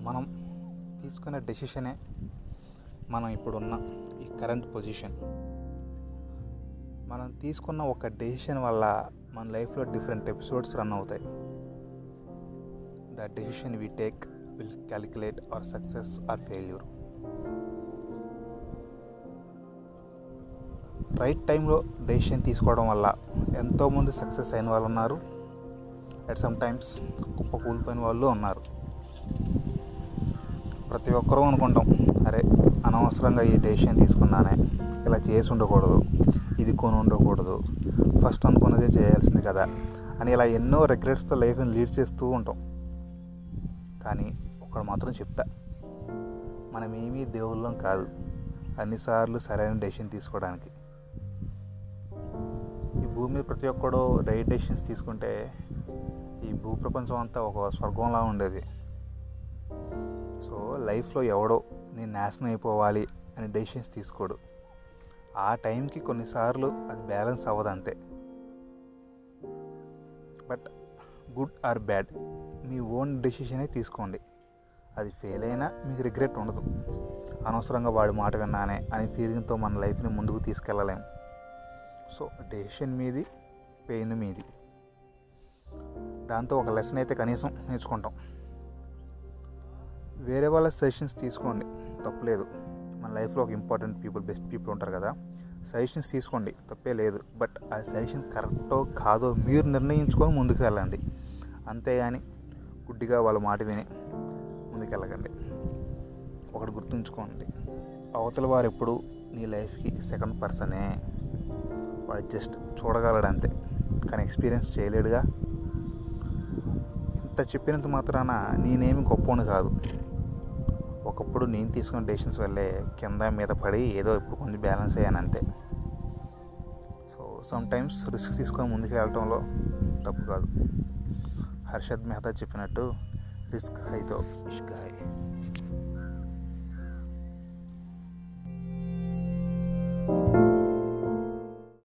మనం తీసుకున్న డెసిషనే మనం ఇప్పుడున్న ఈ కరెంట్ పొజిషన్ మనం తీసుకున్న ఒక డెసిషన్ వల్ల మన లైఫ్లో డిఫరెంట్ ఎపిసోడ్స్ రన్ అవుతాయి. The decision we take will calculate our success or failure right టైంలో డెసిషన్ తీసుకోవడం వల్ల ఎంతోమంది సక్సెస్ అయిన వాళ్ళు ఉన్నారు. అట్ సమ్ టైమ్స్ కుప్ప కూలిపోయిన వాళ్ళు ఉన్నారు. ప్రతి ఒక్కరూ అనుకుంటాం అరే అనవసరంగా ఈ డెసిషన్ తీసుకున్నానే ఇలా చేసి ఉండకూడదు ఇది కొని ఉండకూడదు ఫస్ట్ అనుకున్నదే చేయాల్సింది కదా అని ఇలా ఎన్నో రిగ్రెట్స్తో లైఫ్ని లీడ్ చేస్తూ ఉంటాం. కానీ ఒకడు మాత్రం చెప్తా మనం ఏమీ దేవుళ్ళం కాదు అన్నిసార్లు సరైన డెసిషన్ తీసుకోవడానికి. ఈ భూమి మీద ప్రతి ఒక్కడు రైట్ డెసిషన్స్ తీసుకుంటే ఈ భూప్రపంచం అంతా ఒక స్వర్గంలా ఉండేది. సో లైఫ్లో ఎవడో నేను నాశనం అయిపోవాలి అని డెసిషన్స్ తీసుకోడు. ఆ టైంకి కొన్నిసార్లు అది బ్యాలెన్స్ అవ్వదు అంతే. బట్ గుడ్ ఆర్ బ్యాడ్ మీ ఓన్ డెసిషనే తీసుకోండి. అది ఫెయిల్ అయినా మీకు రిగ్రెట్ ఉండదు. అనవసరంగా వాడి మాట విన్నానే అనే ఫీలింగ్తో మన లైఫ్ని ముందుకు తీసుకెళ్ళలేము సో డెసిషన్ మీది పెయిన్ మీది. దాంతో ఒక లెసన్ అయితే కనీసం నేర్చుకుంటాం. వేరే వాళ్ళ సజెషన్స్ తీసుకోండి. తప్పలేదు. మన లైఫ్లో ఒక ఇంపార్టెంట్ పీపుల్ బెస్ట్ పీపుల్ ఉంటారు కదా. సజెషన్స్ తీసుకోండి. తప్పే లేదు. బట్ ఆ సజెషన్ కరెక్టో కాదో మీరు నిర్ణయించుకొని ముందుకు వెళ్ళండి అంతేగాని గుడ్డిగా వాళ్ళ మాట విని ముందుకు వెళ్ళకండి ఒకటి గుర్తుంచుకోండి. అవతల వారు ఎప్పుడు నీ లైఫ్కి సెకండ్ పర్సనే. వాడు జస్ట్ చూడగలడు అంతే కానీ ఎక్స్పీరియన్స్ చేయలేడుగా. ఇంత చెప్పినంత మాత్రాన నేనేమి గొప్పని కాదు. ఒకప్పుడు నేను తీసుకున్న డెసిషన్స్ వల్లే కింద మీద పడి ఏదో ఇప్పుడు కొంచెం బ్యాలెన్స్ అయ్యాను అంతే. సో సమ్ టైమ్స్ రిస్క్ తీసుకొని ముందుకు వెళ్ళటంలో తప్పు కాదు. హర్షద్ మెహతా చెప్పినట్టు రిస్క్ హైతో ఇష్క్ హై